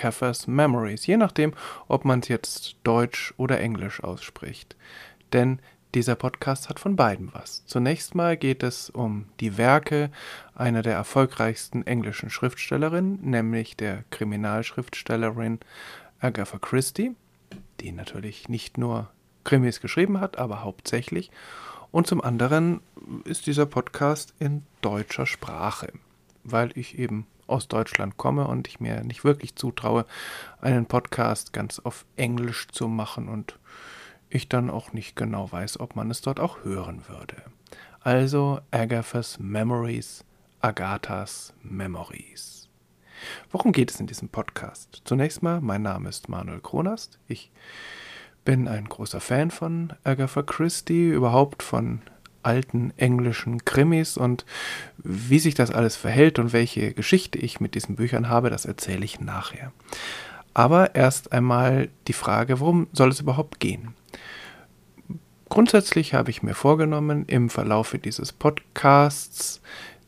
Agatha's Memories, je nachdem, ob man es jetzt Deutsch oder Englisch ausspricht. Denn dieser Podcast hat von beiden was. Zunächst mal geht es um die Werke einer der erfolgreichsten englischen Schriftstellerinnen, nämlich der Kriminalschriftstellerin Agatha Christie, die natürlich nicht nur Krimis geschrieben hat, aber hauptsächlich. Und zum anderen ist dieser Podcast in deutscher Sprache, weil ich eben aus Deutschland komme und ich mir nicht wirklich zutraue, einen Podcast ganz auf Englisch zu machen und ich dann auch nicht genau weiß, ob man es dort auch hören würde. Also Agathas Memories, Agathas Memories. Worum geht es in diesem Podcast? Zunächst mal, mein Name ist Manuel Kronast. Ich bin ein großer Fan von Agatha Christie, überhaupt von alten englischen Krimis und wie sich das alles verhält und welche Geschichte ich mit diesen Büchern habe, das erzähle ich nachher. Aber erst einmal die Frage, worum soll es überhaupt gehen? Grundsätzlich habe ich mir vorgenommen, im Verlaufe dieses Podcasts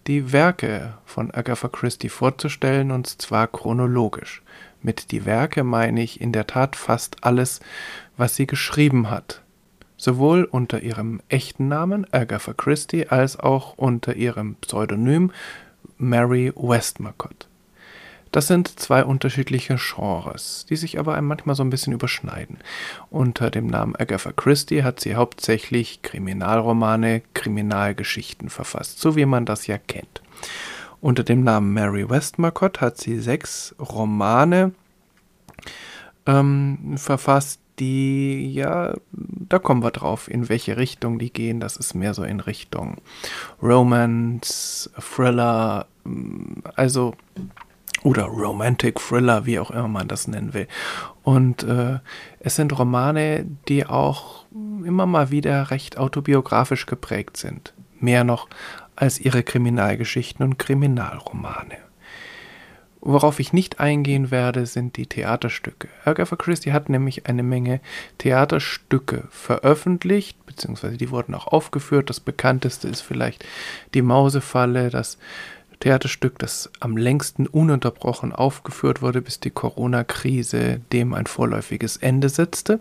die Werke von Agatha Christie vorzustellen, und zwar chronologisch. Mit die Werke meine ich in der Tat fast alles, was sie geschrieben hat. Sowohl unter ihrem echten Namen Agatha Christie als auch unter ihrem Pseudonym Mary Westmacott. Das sind zwei unterschiedliche Genres, die sich aber manchmal so ein bisschen überschneiden. Unter dem Namen Agatha Christie hat sie hauptsächlich Kriminalromane, Kriminalgeschichten verfasst, so wie man das ja kennt. Unter dem Namen Mary Westmacott hat sie sechs Romane ähm, verfasst, die, ja, da kommen wir drauf, in welche Richtung die gehen. Das ist mehr so in Richtung Romance, Thriller, also oder Romantic Thriller, wie auch immer man das nennen will. Und äh, es sind Romane, die auch immer mal wieder recht autobiografisch geprägt sind. Mehr noch als ihre Kriminalgeschichten und Kriminalromane. Worauf ich nicht eingehen werde, sind die Theaterstücke. Agatha Christie hat nämlich eine Menge Theaterstücke veröffentlicht, beziehungsweise die wurden auch aufgeführt. Das bekannteste ist vielleicht Die Mausefalle, das Theaterstück, das am längsten ununterbrochen aufgeführt wurde, bis die Corona-Krise dem ein vorläufiges Ende setzte.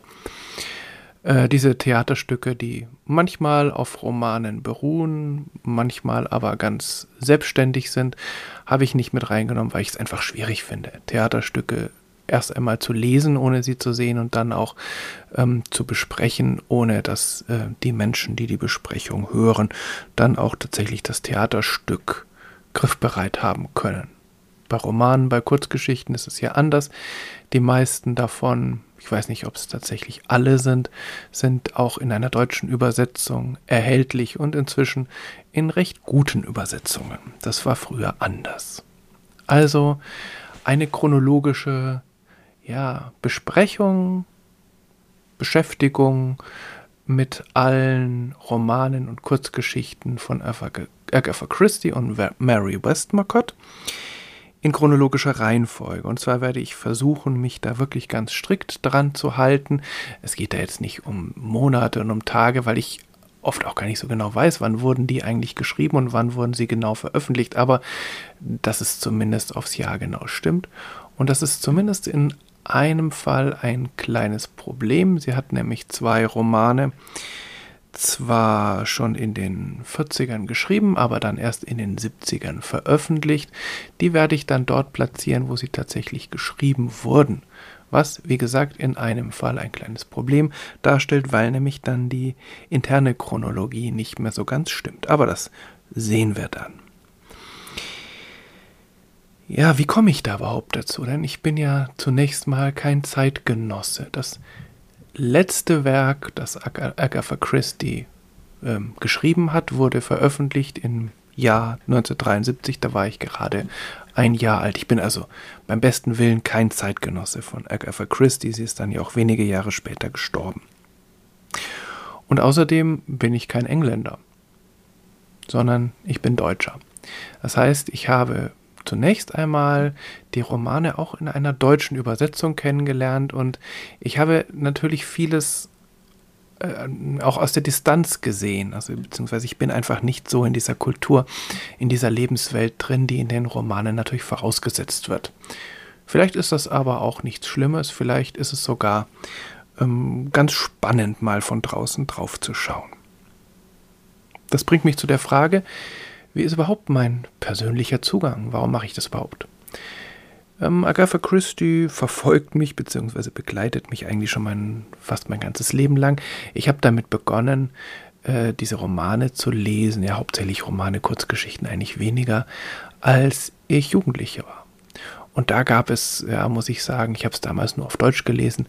Äh, diese Theaterstücke, die manchmal auf Romanen beruhen, manchmal aber ganz selbstständig sind, habe ich nicht mit reingenommen, weil ich es einfach schwierig finde. Theaterstücke erst einmal zu lesen, ohne sie zu sehen und dann auch ähm, zu besprechen, ohne dass äh, die Menschen, die die Besprechung hören, dann auch tatsächlich das Theaterstück griffbereit haben können. Bei Romanen, bei Kurzgeschichten ist es ja anders. Die meisten davon ich weiß nicht, ob es tatsächlich alle sind, sind auch in einer deutschen Übersetzung erhältlich und inzwischen in recht guten Übersetzungen. Das war früher anders. Also eine chronologische ja, Besprechung, Beschäftigung mit allen Romanen und Kurzgeschichten von Agatha Christie und Mary Westmacott in chronologischer Reihenfolge. Und zwar werde ich versuchen, mich da wirklich ganz strikt dran zu halten. Es geht da jetzt nicht um Monate und um Tage, weil ich oft auch gar nicht so genau weiß, wann wurden die eigentlich geschrieben und wann wurden sie genau veröffentlicht, aber dass es zumindest aufs Jahr genau stimmt. Und das ist zumindest in einem Fall ein kleines Problem. Sie hat nämlich zwei Romane, zwar schon in den 40ern geschrieben, aber dann erst in den 70ern veröffentlicht. Die werde ich dann dort platzieren, wo sie tatsächlich geschrieben wurden. Was, wie gesagt, in einem Fall ein kleines Problem darstellt, weil nämlich dann die interne Chronologie nicht mehr so ganz stimmt. Aber das sehen wir dann. Ja, wie komme ich da überhaupt dazu? Denn ich bin ja zunächst mal kein Zeitgenosse. Das letzte Werk, das Agatha Christie ähm, geschrieben hat, wurde veröffentlicht im Jahr 1973. Da war ich gerade ein Jahr alt. Ich bin also beim besten Willen kein Zeitgenosse von Agatha Christie. Sie ist dann ja auch wenige Jahre später gestorben. Und außerdem bin ich kein Engländer, sondern ich bin Deutscher. Das heißt, ich habe zunächst einmal die Romane auch in einer deutschen Übersetzung kennengelernt und ich habe natürlich vieles äh, auch aus der Distanz gesehen. Also beziehungsweise ich bin einfach nicht so in dieser Kultur, in dieser Lebenswelt drin, die in den Romanen natürlich vorausgesetzt wird. Vielleicht ist das aber auch nichts Schlimmes, vielleicht ist es sogar ähm, ganz spannend, mal von draußen drauf zu schauen. Das bringt mich zu der Frage, wie ist überhaupt mein persönlicher Zugang? Warum mache ich das überhaupt? Ähm, Agatha Christie verfolgt mich bzw. begleitet mich eigentlich schon mein, fast mein ganzes Leben lang. Ich habe damit begonnen, äh, diese Romane zu lesen, ja hauptsächlich Romane, Kurzgeschichten eigentlich weniger, als ich Jugendliche war. Und da gab es, ja, muss ich sagen, ich habe es damals nur auf Deutsch gelesen,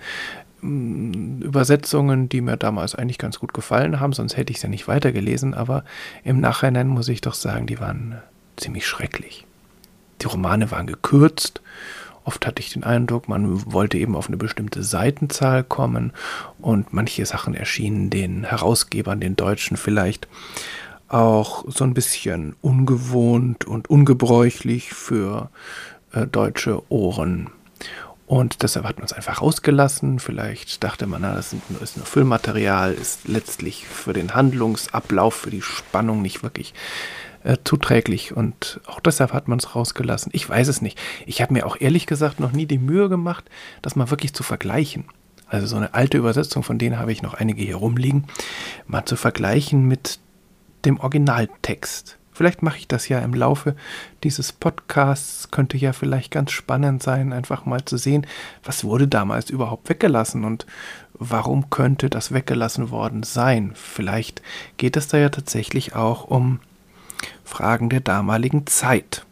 Übersetzungen, die mir damals eigentlich ganz gut gefallen haben, sonst hätte ich es ja nicht weitergelesen, aber im Nachhinein muss ich doch sagen, die waren ziemlich schrecklich. Die Romane waren gekürzt. Oft hatte ich den Eindruck, man wollte eben auf eine bestimmte Seitenzahl kommen und manche Sachen erschienen den Herausgebern, den Deutschen vielleicht auch so ein bisschen ungewohnt und ungebräuchlich für äh, deutsche Ohren. Und deshalb hat man es einfach rausgelassen. Vielleicht dachte man, na, das ist nur Füllmaterial, ist letztlich für den Handlungsablauf, für die Spannung nicht wirklich äh, zuträglich und auch deshalb hat man es rausgelassen. Ich weiß es nicht. Ich habe mir auch ehrlich gesagt noch nie die Mühe gemacht, das mal wirklich zu vergleichen. Also so eine alte Übersetzung, von denen habe ich noch einige hier rumliegen, mal zu vergleichen mit dem Originaltext. Vielleicht mache ich das ja im Laufe dieses Podcasts. Könnte ja vielleicht ganz spannend sein, einfach mal zu sehen, was wurde damals überhaupt weggelassen und warum könnte das weggelassen worden sein. Vielleicht geht es da ja tatsächlich auch um Fragen der damaligen Zeit.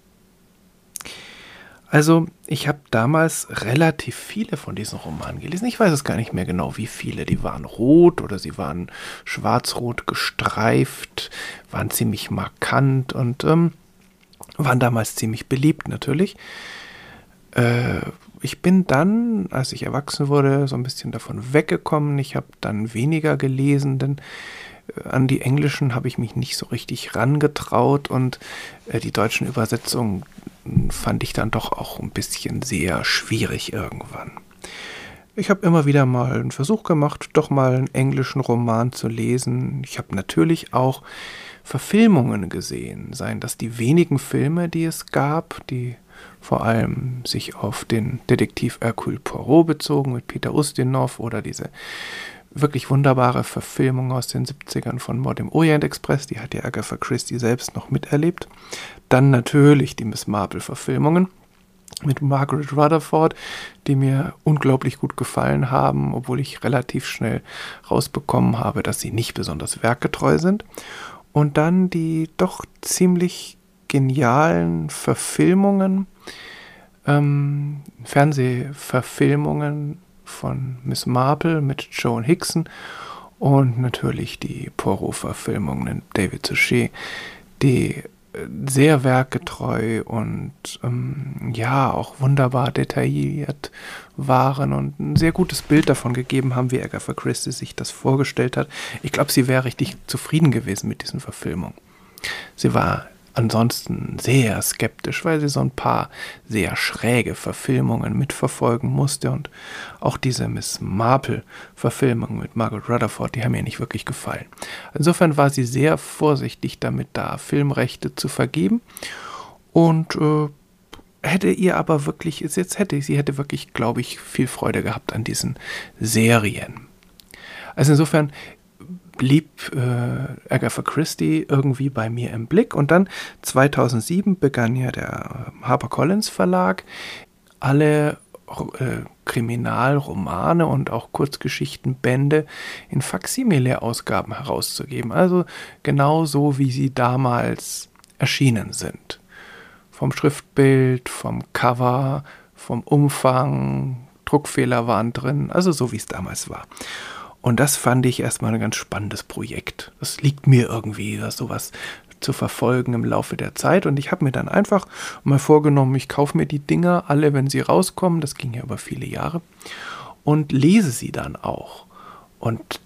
Also, ich habe damals relativ viele von diesen Romanen gelesen. Ich weiß es gar nicht mehr genau, wie viele. Die waren rot oder sie waren schwarz-rot gestreift, waren ziemlich markant und ähm, waren damals ziemlich beliebt natürlich. Äh, ich bin dann, als ich erwachsen wurde, so ein bisschen davon weggekommen. Ich habe dann weniger gelesen, denn an die englischen habe ich mich nicht so richtig rangetraut und äh, die deutschen Übersetzungen fand ich dann doch auch ein bisschen sehr schwierig irgendwann. Ich habe immer wieder mal einen Versuch gemacht, doch mal einen englischen Roman zu lesen. Ich habe natürlich auch Verfilmungen gesehen, seien das die wenigen Filme, die es gab, die vor allem sich auf den Detektiv Hercule Poirot bezogen mit Peter Ustinov oder diese wirklich wunderbare Verfilmung aus den 70ern von Mord im Orient Express, die hat ja Agatha Christie selbst noch miterlebt. Dann natürlich die Miss Marple-Verfilmungen mit Margaret Rutherford, die mir unglaublich gut gefallen haben, obwohl ich relativ schnell rausbekommen habe, dass sie nicht besonders werkgetreu sind. Und dann die doch ziemlich genialen Verfilmungen, ähm, Fernsehverfilmungen von Miss Marple mit Joan Hickson und natürlich die Poirot-Verfilmungen David Suchet, die äh, sehr werkgetreu und ähm, ja auch wunderbar detailliert waren und ein sehr gutes Bild davon gegeben haben, wie Agatha Christie sich das vorgestellt hat. Ich glaube, sie wäre richtig zufrieden gewesen mit diesen Verfilmungen. Sie war ansonsten sehr skeptisch, weil sie so ein paar sehr schräge Verfilmungen mitverfolgen musste und auch diese Miss Marple-Verfilmung mit Margaret Rutherford, die haben ihr nicht wirklich gefallen. Insofern war sie sehr vorsichtig damit, da Filmrechte zu vergeben und äh, hätte ihr aber wirklich, jetzt hätte sie hätte wirklich, glaube ich, viel Freude gehabt an diesen Serien. Also insofern blieb äh, Agatha Christie irgendwie bei mir im Blick. Und dann 2007 begann ja der HarperCollins Verlag alle äh, Kriminalromane und auch Kurzgeschichtenbände in Faksimile-Ausgaben herauszugeben. Also genau so, wie sie damals erschienen sind. Vom Schriftbild, vom Cover, vom Umfang, Druckfehler waren drin, also so wie es damals war. Und das fand ich erstmal ein ganz spannendes Projekt. Das liegt mir irgendwie, sowas zu verfolgen im Laufe der Zeit. Und ich habe mir dann einfach mal vorgenommen, ich kaufe mir die Dinger alle, wenn sie rauskommen. Das ging ja über viele Jahre. Und lese sie dann auch. Und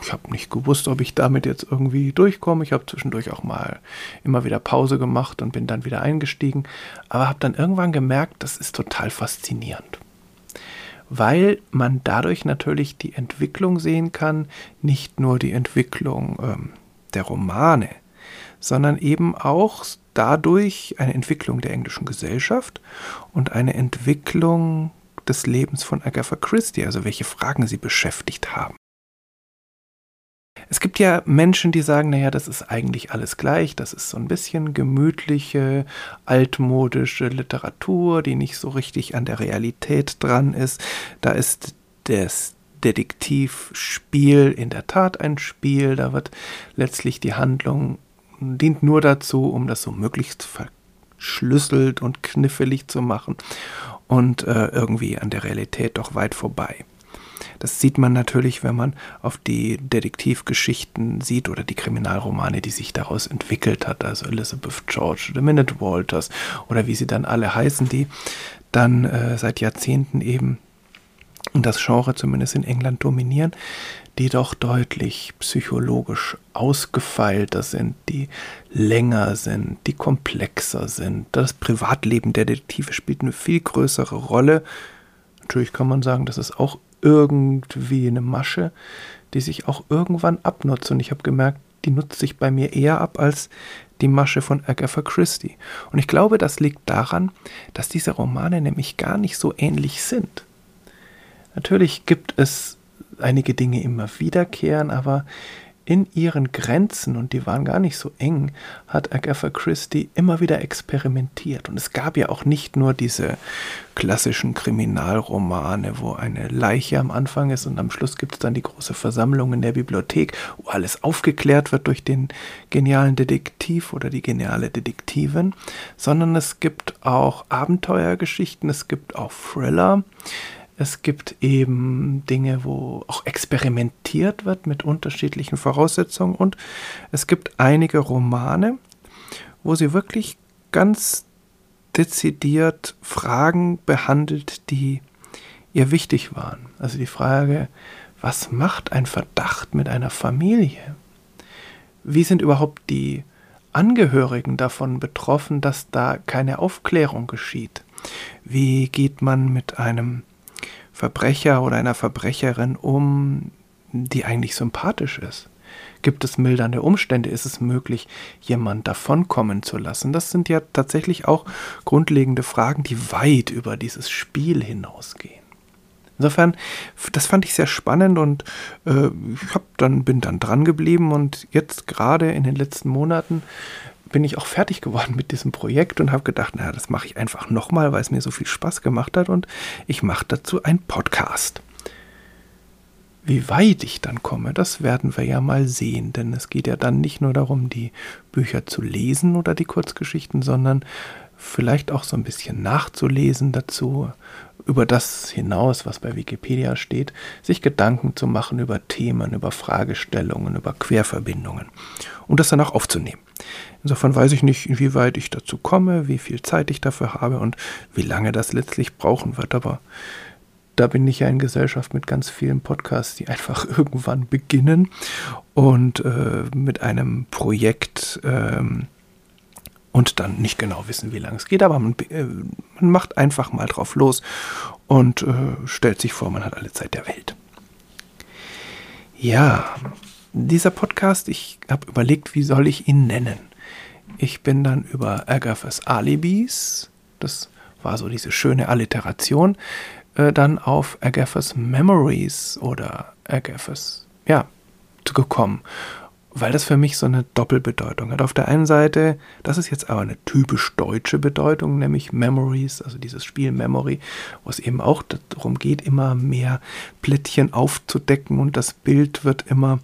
ich habe nicht gewusst, ob ich damit jetzt irgendwie durchkomme. Ich habe zwischendurch auch mal immer wieder Pause gemacht und bin dann wieder eingestiegen. Aber habe dann irgendwann gemerkt, das ist total faszinierend weil man dadurch natürlich die Entwicklung sehen kann, nicht nur die Entwicklung ähm, der Romane, sondern eben auch dadurch eine Entwicklung der englischen Gesellschaft und eine Entwicklung des Lebens von Agatha Christie, also welche Fragen sie beschäftigt haben. Es gibt ja Menschen, die sagen, naja, das ist eigentlich alles gleich, das ist so ein bisschen gemütliche, altmodische Literatur, die nicht so richtig an der Realität dran ist. Da ist das Detektivspiel in der Tat ein Spiel, da wird letztlich die Handlung dient nur dazu, um das so möglichst verschlüsselt und knifflig zu machen und äh, irgendwie an der Realität doch weit vorbei. Das sieht man natürlich, wenn man auf die Detektivgeschichten sieht oder die Kriminalromane, die sich daraus entwickelt hat, also Elizabeth George oder Minute Walters oder wie sie dann alle heißen, die dann äh, seit Jahrzehnten eben das Genre zumindest in England dominieren, die doch deutlich psychologisch ausgefeilter sind, die länger sind, die komplexer sind. Das Privatleben der Detektive spielt eine viel größere Rolle. Natürlich kann man sagen, das ist auch irgendwie eine Masche, die sich auch irgendwann abnutzt. Und ich habe gemerkt, die nutzt sich bei mir eher ab als die Masche von Agatha Christie. Und ich glaube, das liegt daran, dass diese Romane nämlich gar nicht so ähnlich sind. Natürlich gibt es einige Dinge immer wiederkehren, aber in ihren Grenzen, und die waren gar nicht so eng, hat Agatha Christie immer wieder experimentiert. Und es gab ja auch nicht nur diese klassischen Kriminalromane, wo eine Leiche am Anfang ist und am Schluss gibt es dann die große Versammlung in der Bibliothek, wo alles aufgeklärt wird durch den genialen Detektiv oder die geniale Detektivin, sondern es gibt auch Abenteuergeschichten, es gibt auch Thriller. Es gibt eben Dinge, wo auch experimentiert wird mit unterschiedlichen Voraussetzungen und es gibt einige Romane, wo sie wirklich ganz dezidiert Fragen behandelt, die ihr wichtig waren. Also die Frage, was macht ein Verdacht mit einer Familie? Wie sind überhaupt die Angehörigen davon betroffen, dass da keine Aufklärung geschieht? Wie geht man mit einem Verbrecher oder einer Verbrecherin um, die eigentlich sympathisch ist? Gibt es mildernde Umstände? Ist es möglich, jemand davonkommen zu lassen? Das sind ja tatsächlich auch grundlegende Fragen, die weit über dieses Spiel hinausgehen. Insofern, das fand ich sehr spannend und äh, ich hab dann, bin dann dran geblieben und jetzt gerade in den letzten Monaten bin ich auch fertig geworden mit diesem Projekt und habe gedacht, naja, das mache ich einfach nochmal, weil es mir so viel Spaß gemacht hat und ich mache dazu einen Podcast. Wie weit ich dann komme, das werden wir ja mal sehen, denn es geht ja dann nicht nur darum, die Bücher zu lesen oder die Kurzgeschichten, sondern vielleicht auch so ein bisschen nachzulesen dazu, über das hinaus, was bei Wikipedia steht, sich Gedanken zu machen über Themen, über Fragestellungen, über Querverbindungen und das dann auch aufzunehmen. Insofern weiß ich nicht, inwieweit ich dazu komme, wie viel Zeit ich dafür habe und wie lange das letztlich brauchen wird, aber da bin ich ja in Gesellschaft mit ganz vielen Podcasts, die einfach irgendwann beginnen. Und äh, mit einem Projekt ähm, und dann nicht genau wissen, wie lange es geht, aber man, äh, man, macht einfach mal drauf los und äh, stellt sich vor, man hat alle Zeit der Welt. Ja, dieser Podcast, ich habe überlegt, wie soll ich ihn nennen. Ich bin dann über Agathas Alibis, das war so diese schöne Alliteration, äh, dann auf Agathas Memories oder Agathas, ja, gekommen weil das für mich so eine Doppelbedeutung hat. Auf der einen Seite, das ist jetzt aber eine typisch deutsche Bedeutung, nämlich Memories, also dieses Spiel Memory, wo es eben auch darum geht, immer mehr Plättchen aufzudecken und das Bild wird immer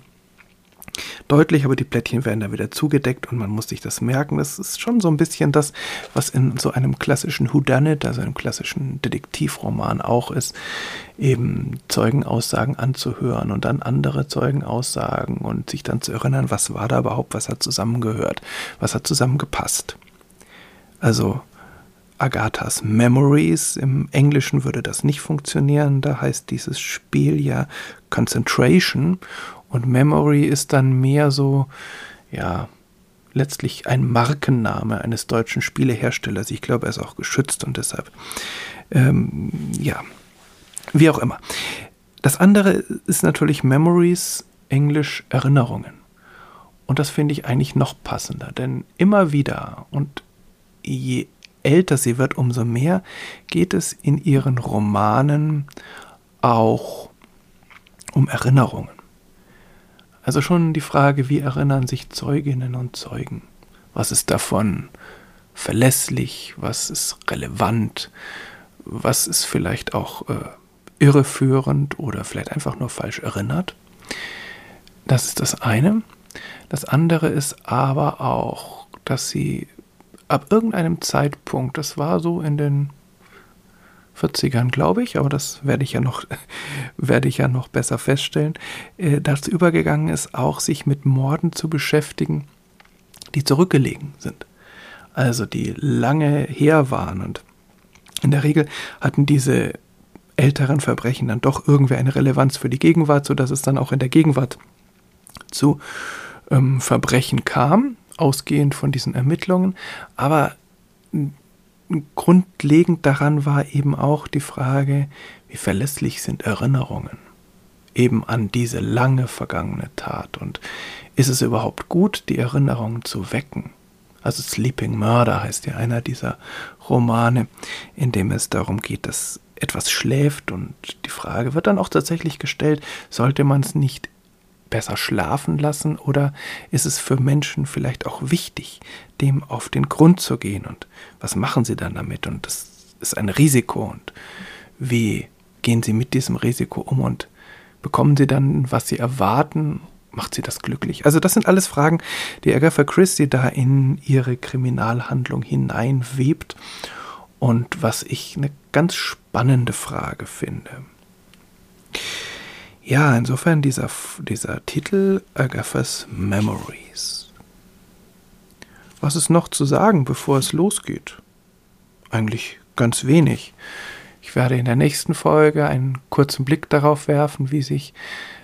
deutlich, aber die Plättchen werden dann wieder zugedeckt und man muss sich das merken. Das ist schon so ein bisschen das, was in so einem klassischen Whodunit, also einem klassischen Detektivroman auch ist, eben Zeugenaussagen anzuhören und dann andere Zeugenaussagen und sich dann zu erinnern, was war da überhaupt, was hat zusammengehört, was hat zusammengepasst. Also Agathas Memories. Im Englischen würde das nicht funktionieren. Da heißt dieses Spiel ja Concentration und Memory ist dann mehr so, ja, letztlich ein Markenname eines deutschen Spieleherstellers. Ich glaube, er ist auch geschützt und deshalb, ähm, ja, Wie auch immer. Das andere ist natürlich Memories, Englisch Erinnerungen. Und das finde ich eigentlich noch passender, denn immer wieder und je älter sie wird, umso mehr geht es in ihren Romanen auch um Erinnerungen. Also schon die Frage, wie erinnern sich Zeuginnen und Zeugen? Was ist davon verlässlich? Was ist relevant? Was ist vielleicht auch äh, irreführend oder vielleicht einfach nur falsch erinnert? Das ist das eine. Das andere ist aber auch, dass sie ab irgendeinem Zeitpunkt, das war so in den 40ern, glaube ich, aber das werde ich ja noch, werde ich ja noch besser feststellen, äh, dazu übergegangen ist, auch sich mit Morden zu beschäftigen, die zurückgelegen sind. Also die lange her waren und in der Regel hatten diese älteren Verbrechen dann doch irgendwie eine Relevanz für die Gegenwart, sodass es dann auch in der Gegenwart zu ähm, Verbrechen kam, ausgehend von diesen Ermittlungen. Aber grundlegend daran war eben auch die Frage, wie verlässlich sind Erinnerungen eben an diese lange vergangene Tat und ist es überhaupt gut, die Erinnerungen zu wecken? Also Sleeping Murder heißt ja einer dieser Romane, in dem es darum geht, dass etwas schläft und die Frage wird dann auch tatsächlich gestellt, sollte man es nicht besser schlafen lassen? Oder ist es für Menschen vielleicht auch wichtig, dem auf den Grund zu gehen? Und was machen sie dann damit? Und das ist ein Risiko. Und wie gehen sie mit diesem Risiko um? Und bekommen sie dann, was sie erwarten, macht sie das glücklich? Also das sind alles Fragen, die Agatha Christie da in ihre Kriminalhandlung hineinwebt. Und was ich eine ganz spannende Frage finde. Ja, insofern dieser, dieser Titel Agathas Memories. Was ist noch zu sagen, bevor es losgeht? Eigentlich ganz wenig. Ich werde in der nächsten Folge einen kurzen Blick darauf werfen, wie sich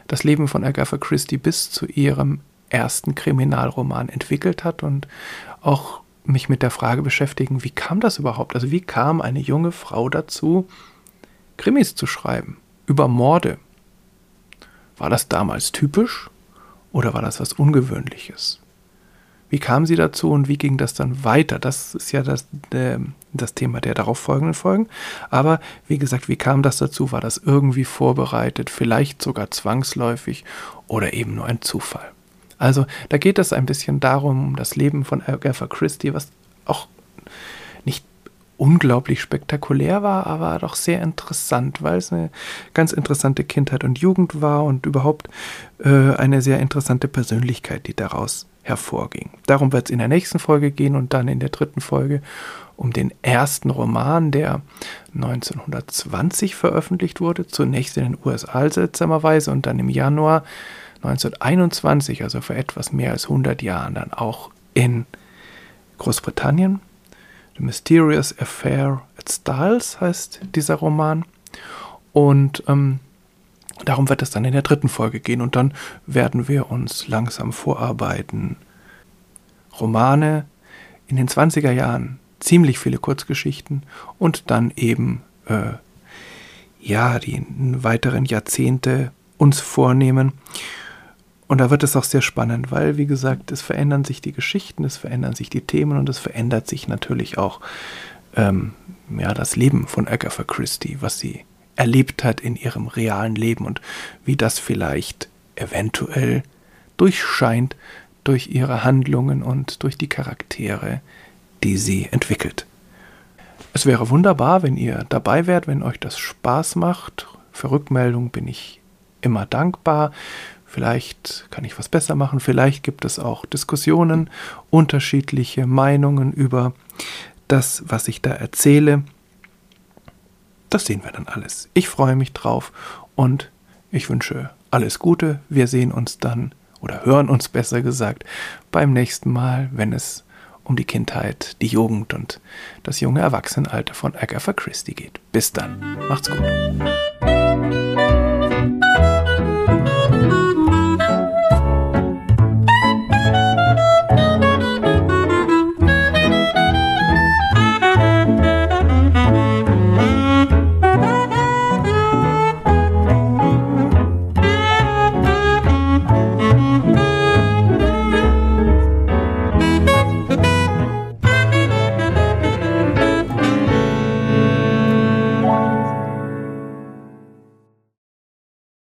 das Leben von Agatha Christie bis zu ihrem ersten Kriminalroman entwickelt hat und auch mich mit der Frage beschäftigen, wie kam das überhaupt? Also wie kam eine junge Frau dazu, Krimis zu schreiben über Morde? War das damals typisch oder war das was Ungewöhnliches? Wie kam sie dazu und wie ging das dann weiter? Das ist ja das, äh, das Thema der darauf folgenden Folgen. Aber wie gesagt, wie kam das dazu? War das irgendwie vorbereitet, vielleicht sogar zwangsläufig oder eben nur ein Zufall? Also da geht es ein bisschen darum, das Leben von Agatha Christie, was auch unglaublich spektakulär war, aber doch sehr interessant, weil es eine ganz interessante Kindheit und Jugend war und überhaupt äh, eine sehr interessante Persönlichkeit, die daraus hervorging. Darum wird es in der nächsten Folge gehen und dann in der dritten Folge um den ersten Roman, der 1920 veröffentlicht wurde, zunächst in den USA seltsamerweise und dann im Januar 1921, also vor etwas mehr als 100 Jahren, dann auch in Großbritannien The Mysterious Affair at Styles heißt dieser Roman. Und ähm, darum wird es dann in der dritten Folge gehen. Und dann werden wir uns langsam vorarbeiten. Romane in den 20er Jahren, ziemlich viele Kurzgeschichten und dann eben, äh, ja, die weiteren Jahrzehnte uns vornehmen. Und da wird es auch sehr spannend, weil, wie gesagt, es verändern sich die Geschichten, es verändern sich die Themen und es verändert sich natürlich auch ähm, ja, das Leben von Agatha Christie, was sie erlebt hat in ihrem realen Leben und wie das vielleicht eventuell durchscheint durch ihre Handlungen und durch die Charaktere, die sie entwickelt. Es wäre wunderbar, wenn ihr dabei wärt, wenn euch das Spaß macht. Für Rückmeldung bin ich immer dankbar. Vielleicht kann ich was besser machen, vielleicht gibt es auch Diskussionen, unterschiedliche Meinungen über das, was ich da erzähle. Das sehen wir dann alles. Ich freue mich drauf und ich wünsche alles Gute. Wir sehen uns dann oder hören uns besser gesagt beim nächsten Mal, wenn es um die Kindheit, die Jugend und das junge Erwachsenenalter von Agatha Christie geht. Bis dann. Macht's gut.